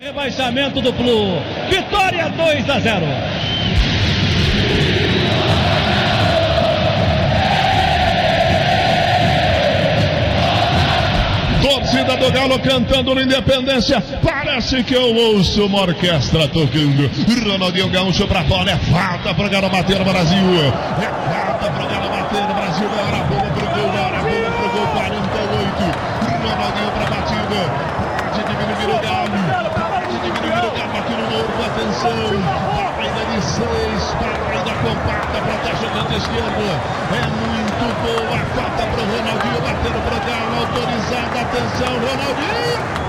Rebaixamento do Flu. Vitória 2 a 0. Torcida do Galo cantando no Independência. Parece que eu ouço uma orquestra tocando. Ronaldinho Gaúcho pra fora. É falta pro Galo bater no Brasil. É falta pro Galo bater no Brasil. Era Atenção. Ainda de seis. Ainda compacta. Protege o canto esquerdo. É muito boa. Falta pro Ronaldinho batendo pro Galo. Autorizada. Atenção, Ronaldinho.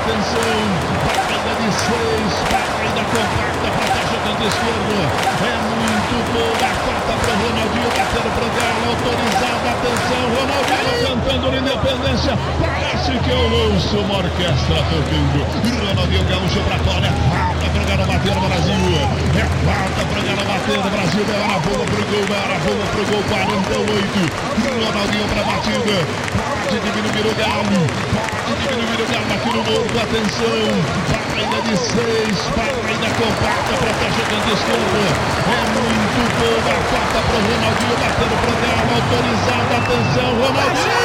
Atenção. Ainda de seis. Ainda compacta. Protege o canto esquerdo. É muito boa. A falta pro Ronaldinho. Batendo pro Galo. Autorizada. Atenção. Ronaldinho cantando na Independência. Parece que eu ouço uma orquestra tocando. Ronaldinho Gaúcho pra fora. É falta pro Galo bater no Brasil. É falta pro Galo bater no Brasil. Era a bola pro gol. Era a bola pro gol. 48. Ronaldinho pra batida. Pode diminuir o Galo. Pode diminuir o Galo aqui no morro. Atenção. Ainda de seis. Ainda compacta. Protege o canto esquerdo. É muito boa. A falta pro Ronaldinho batendo pro Galo. Autorizada. Atenção. Ronaldinho.